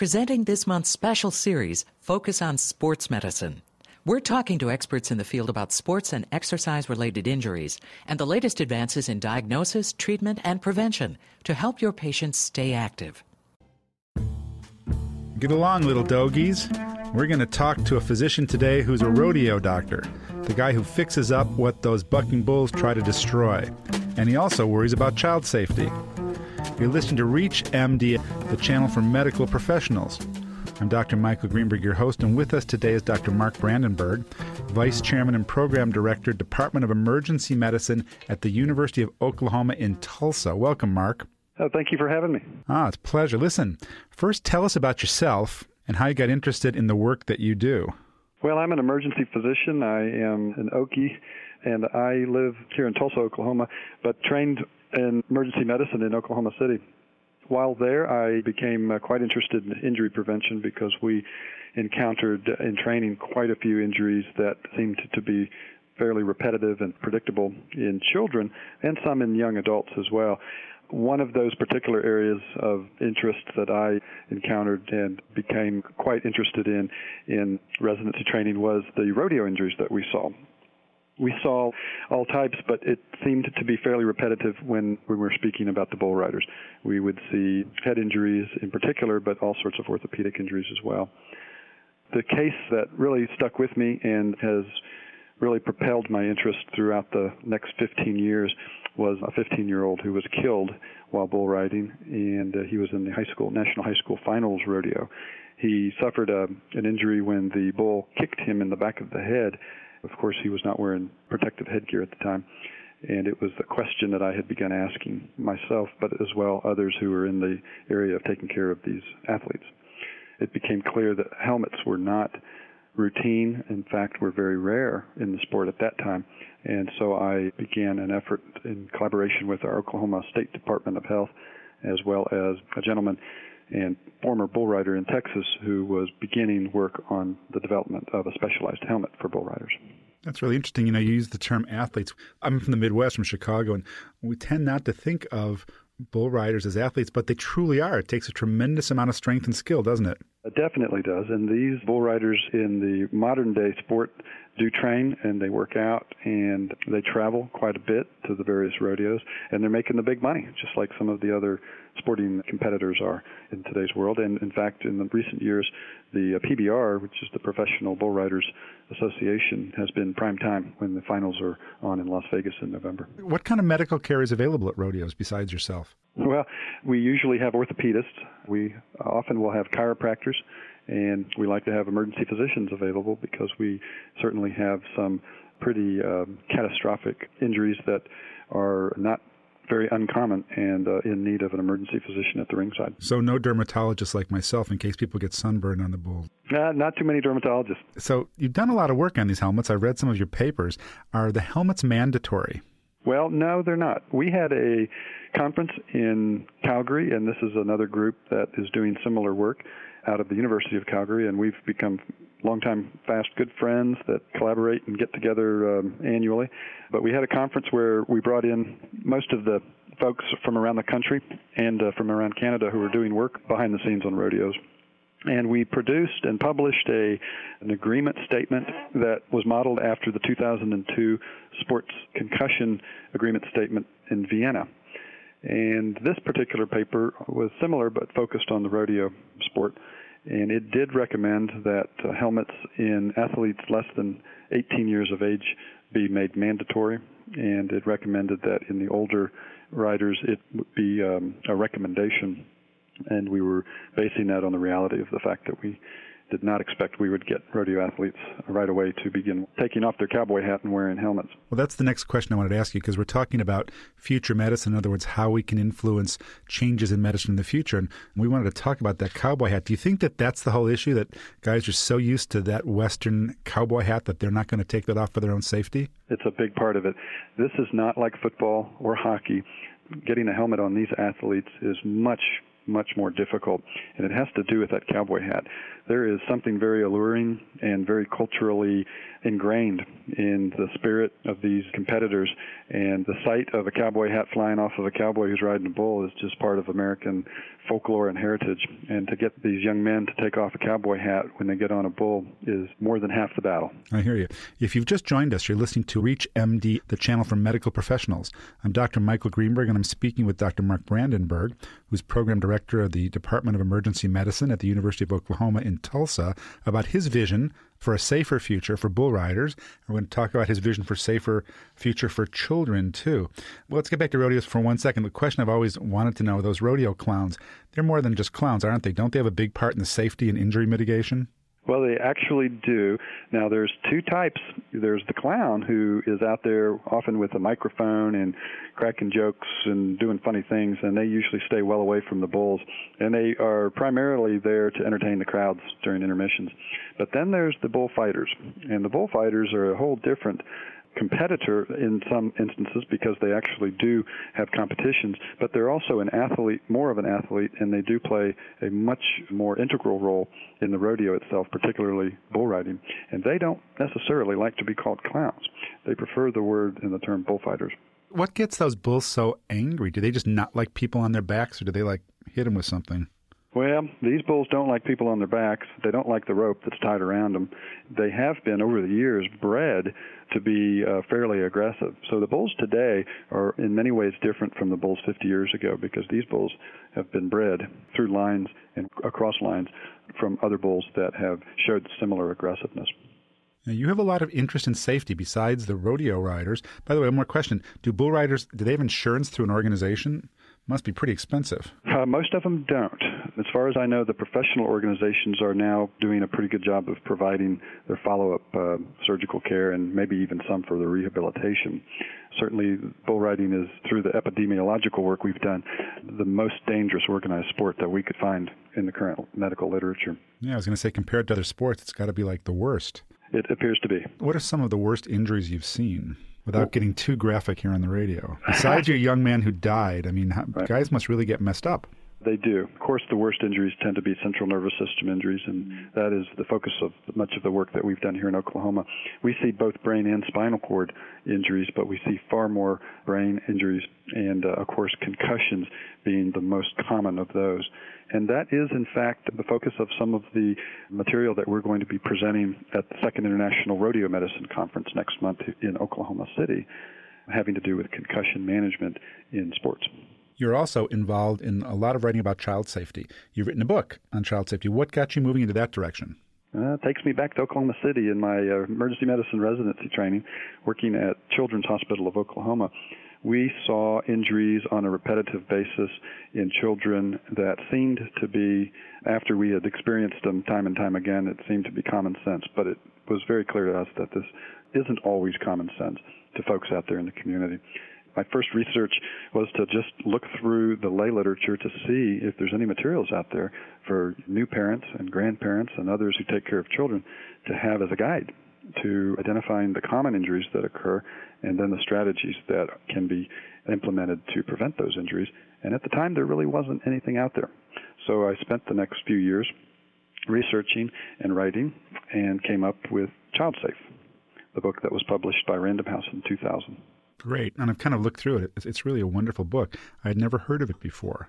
presenting this month's special series, Focus on Sports Medicine. We're talking to experts in the field about sports and exercise related injuries and the latest advances in diagnosis, treatment, and prevention to help your patients stay active. Get along, little dogies. We're going to talk to a physician today who's a rodeo doctor, the guy who fixes up what those bucking bulls try to destroy. And he also worries about child safety. You're listening to Reach MD, the channel for medical professionals. I'm Dr. Michael Greenberg, your host, and with us today is Dr. Mark Brandenburg, Vice Chairman and Program Director, Department of Emergency Medicine at the University of Oklahoma in Tulsa. Welcome, Mark. Oh, thank you for having me. Ah, it's a pleasure. Listen, first tell us about yourself and how you got interested in the work that you do. Well, I'm an emergency physician. I am an Okie, and I live here in Tulsa, Oklahoma, but trained in emergency medicine in Oklahoma City while there, I became uh, quite interested in injury prevention because we encountered in training quite a few injuries that seemed to be fairly repetitive and predictable in children and some in young adults as well. One of those particular areas of interest that I encountered and became quite interested in in residency training was the rodeo injuries that we saw we saw all types, but it seemed to be fairly repetitive when we were speaking about the bull riders. We would see head injuries in particular, but all sorts of orthopedic injuries as well. The case that really stuck with me and has really propelled my interest throughout the next 15 years was a 15 year old who was killed while bull riding, and uh, he was in the high school, national high school finals rodeo. He suffered a, an injury when the bull kicked him in the back of the head of course, he was not wearing protective headgear at the time. And it was a question that I had begun asking myself, but as well others who were in the area of taking care of these athletes. It became clear that helmets were not routine, in fact, were very rare in the sport at that time. And so I began an effort in collaboration with our Oklahoma State Department of Health, as well as a gentleman and former bull rider in Texas who was beginning work on the development of a specialized helmet for bull riders. That's really interesting. You know, you use the term athletes. I'm from the Midwest, from Chicago, and we tend not to think of bull riders as athletes, but they truly are. It takes a tremendous amount of strength and skill, doesn't it? It definitely does. And these bull riders in the modern day sport do train and they work out and they travel quite a bit to the various rodeos and they're making the big money, just like some of the other sporting competitors are in today's world. And in fact, in the recent years, the uh, PBR, which is the Professional Bull Riders Association, has been prime time when the finals are on in Las Vegas in November. What kind of medical care is available at rodeos besides yourself? Well, we usually have orthopedists. We often will have chiropractors, and we like to have emergency physicians available because we certainly have some pretty um, catastrophic injuries that are not very uncommon and uh, in need of an emergency physician at the ringside. So, no dermatologists like myself in case people get sunburned on the bull. Uh, not too many dermatologists. So, you've done a lot of work on these helmets. I read some of your papers. Are the helmets mandatory? Well, no, they're not. We had a conference in Calgary, and this is another group that is doing similar work out of the University of Calgary, and we've become longtime fast good friends that collaborate and get together um, annually. But we had a conference where we brought in most of the folks from around the country and uh, from around Canada who were doing work behind the scenes on rodeos. And we produced and published a an agreement statement that was modeled after the 2002 sports concussion agreement statement in Vienna. And this particular paper was similar but focused on the rodeo sport. And it did recommend that uh, helmets in athletes less than 18 years of age be made mandatory, and it recommended that in the older riders it would be um, a recommendation, and we were basing that on the reality of the fact that we did not expect we would get rodeo athletes right away to begin taking off their cowboy hat and wearing helmets. Well, that's the next question I wanted to ask you because we're talking about future medicine. In other words, how we can influence changes in medicine in the future. And we wanted to talk about that cowboy hat. Do you think that that's the whole issue that guys are so used to that Western cowboy hat that they're not going to take that off for their own safety? It's a big part of it. This is not like football or hockey. Getting a helmet on these athletes is much much more difficult, and it has to do with that cowboy hat. There is something very alluring and very culturally ingrained in the spirit of these competitors, and the sight of a cowboy hat flying off of a cowboy who's riding a bull is just part of American folklore and heritage. And to get these young men to take off a cowboy hat when they get on a bull is more than half the battle. I hear you. If you've just joined us, you're listening to Reach MD, the channel for medical professionals. I'm Dr. Michael Greenberg, and I'm speaking with Dr. Mark Brandenburg, who's program director of the Department of Emergency Medicine at the University of Oklahoma in Tulsa, about his vision for a safer future for bull riders. We're going to talk about his vision for safer future for children too. Well, let's get back to rodeos for one second. The question I've always wanted to know: those rodeo clowns, they're more than just clowns, aren't they? Don't they have a big part in the safety and injury mitigation? Well, they actually do. Now, there's two types. There's the clown who is out there often with a microphone and cracking jokes and doing funny things, and they usually stay well away from the bulls. And they are primarily there to entertain the crowds during intermissions. But then there's the bullfighters, and the bullfighters are a whole different competitor in some instances because they actually do have competitions, but they're also an athlete, more of an athlete, and they do play a much more integral role in the rodeo itself, particularly bull riding. And they don't necessarily like to be called clowns. They prefer the word and the term bullfighters. What gets those bulls so angry? Do they just not like people on their backs, or do they like hit them with something? Well, these bulls don't like people on their backs. They don't like the rope that's tied around them. They have been, over the years, bred to be uh, fairly aggressive. So the bulls today are in many ways different from the bulls 50 years ago because these bulls have been bred through lines and across lines from other bulls that have showed similar aggressiveness. Now, you have a lot of interest in safety besides the rodeo riders. By the way, one more question. Do bull riders, do they have insurance through an organization? Must be pretty expensive. Uh, most of them don't. As far as I know, the professional organizations are now doing a pretty good job of providing their follow up uh, surgical care and maybe even some for the rehabilitation. Certainly, bull riding is, through the epidemiological work we've done, the most dangerous organized sport that we could find in the current medical literature. Yeah, I was going to say, compared to other sports, it's got to be like the worst. It appears to be. What are some of the worst injuries you've seen? without getting too graphic here on the radio. Besides your young man who died, I mean, right. guys must really get messed up. They do. Of course, the worst injuries tend to be central nervous system injuries, and that is the focus of much of the work that we've done here in Oklahoma. We see both brain and spinal cord injuries, but we see far more brain injuries, and uh, of course, concussions being the most common of those. And that is, in fact, the focus of some of the material that we're going to be presenting at the Second International Rodeo Medicine Conference next month in Oklahoma City, having to do with concussion management in sports. You're also involved in a lot of writing about child safety. You've written a book on child safety. What got you moving into that direction? Uh, it takes me back to Oklahoma City in my uh, emergency medicine residency training, working at Children's Hospital of Oklahoma we saw injuries on a repetitive basis in children that seemed to be, after we had experienced them time and time again, it seemed to be common sense. But it was very clear to us that this isn't always common sense to folks out there in the community. My first research was to just look through the lay literature to see if there's any materials out there for new parents and grandparents and others who take care of children to have as a guide to identifying the common injuries that occur and then the strategies that can be implemented to prevent those injuries. And at the time, there really wasn't anything out there. So I spent the next few years researching and writing and came up with Child Safe, the book that was published by Random House in 2000. Great. And I've kind of looked through it. It's really a wonderful book. I had never heard of it before.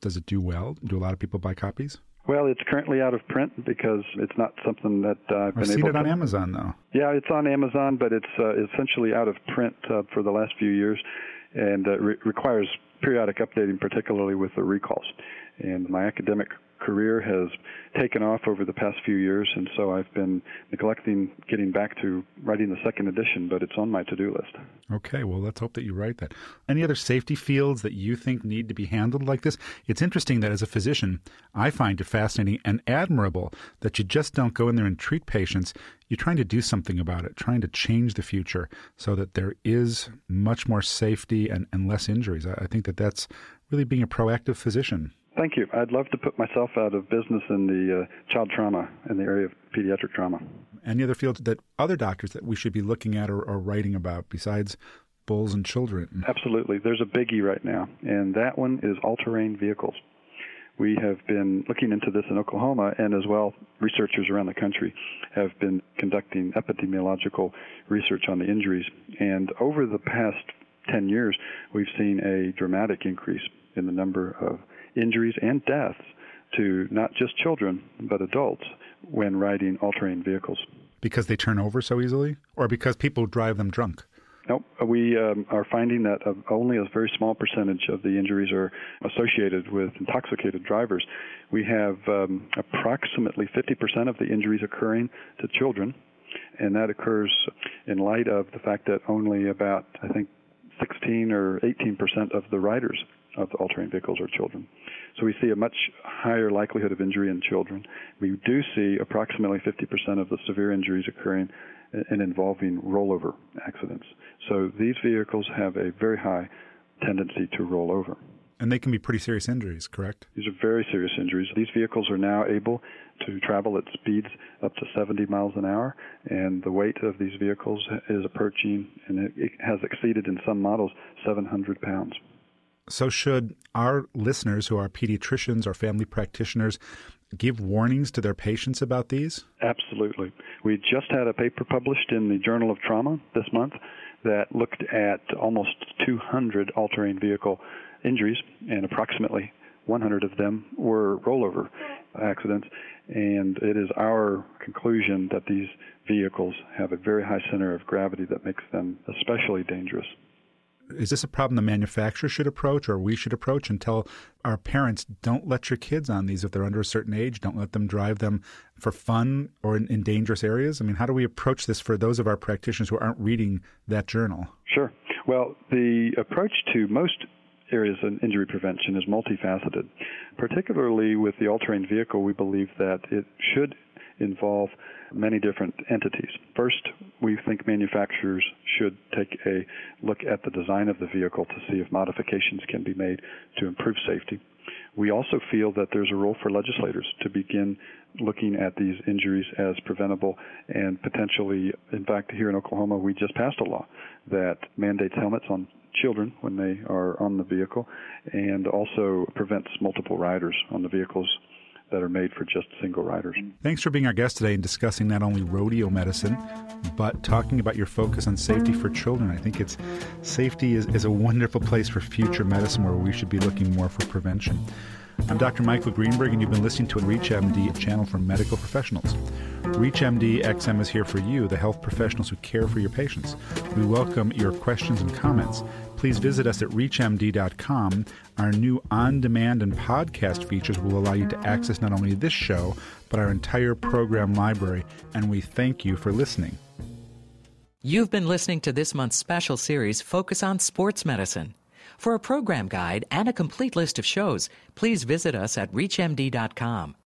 Does it do well? Do a lot of people buy copies? Well, it's currently out of print because it's not something that uh, I've been I've seen it on to... Amazon though. Yeah, it's on Amazon, but it's uh, essentially out of print uh, for the last few years, and uh, re- requires periodic updating, particularly with the recalls. And my academic career has taken off over the past few years, and so I've been neglecting getting back to writing the second edition, but it's on my to do list. Okay, well, let's hope that you write that. Any other safety fields that you think need to be handled like this? It's interesting that as a physician, I find it fascinating and admirable that you just don't go in there and treat patients. You're trying to do something about it, trying to change the future so that there is much more safety and, and less injuries. I, I think that that's really being a proactive physician. Thank you. I'd love to put myself out of business in the uh, child trauma, in the area of pediatric trauma. Any other fields that other doctors that we should be looking at or, or writing about besides bulls and children? Absolutely. There's a biggie right now, and that one is all terrain vehicles. we have been looking into this in Oklahoma, and as well, researchers around the country have been conducting epidemiological research on the injuries. And over the past 10 years, we've seen a dramatic increase in the number of injuries and deaths to not just children, but adults when riding all terrain vehicles. Because they turn over so easily, or because people drive them drunk? Nope. We um, are finding that only a very small percentage of the injuries are associated with intoxicated drivers. We have um, approximately 50% of the injuries occurring to children, and that occurs in light of the fact that only about, I think, 16 or 18% of the riders of all-terrain vehicles are children. So we see a much higher likelihood of injury in children. We do see approximately 50% of the severe injuries occurring and involving rollover accidents. So these vehicles have a very high tendency to roll over. And they can be pretty serious injuries, correct? These are very serious injuries. These vehicles are now able to travel at speeds up to 70 miles an hour, and the weight of these vehicles is approaching, and it has exceeded in some models, 700 pounds. So, should our listeners who are pediatricians or family practitioners give warnings to their patients about these? Absolutely. We just had a paper published in the Journal of Trauma this month that looked at almost 200 all terrain vehicle injuries, and approximately 100 of them were rollover accidents. And it is our conclusion that these vehicles have a very high center of gravity that makes them especially dangerous is this a problem the manufacturer should approach or we should approach and tell our parents don't let your kids on these if they're under a certain age. Don't let them drive them for fun or in, in, dangerous areas. I mean how do we approach this for those of our practitioners who aren't reading that journal? Sure. Well the approach to most areas in injury prevention is multifaceted particularly with the all-terrain vehicle. We believe that it should involve many different entities. First, we think manufacturers should take a look at the design of the vehicle to see if modifications can be made to improve safety. We also feel that there's a role for legislators to begin looking at these injuries as preventable and potentially, in fact, here in Oklahoma, we just passed a law that mandates helmets on children when they are on the vehicle and also prevents multiple riders on the vehicles that are made for just single riders. Thanks for being our guest today and discussing not only rodeo medicine, but talking about your focus on safety for children. I think it's safety is, is a wonderful place for future medicine where we should be looking more for prevention. I'm Dr. Michael Greenberg, and you've been listening to a ReachMD channel for medical professionals. ReachMD XM is here for you, the health professionals who care for your patients. We welcome your questions and comments. Please visit us at reachmd.com. Our new on demand and podcast features will allow you to access not only this show, but our entire program library, and we thank you for listening. You've been listening to this month's special series, Focus on Sports Medicine. For a program guide and a complete list of shows, please visit us at ReachMD.com.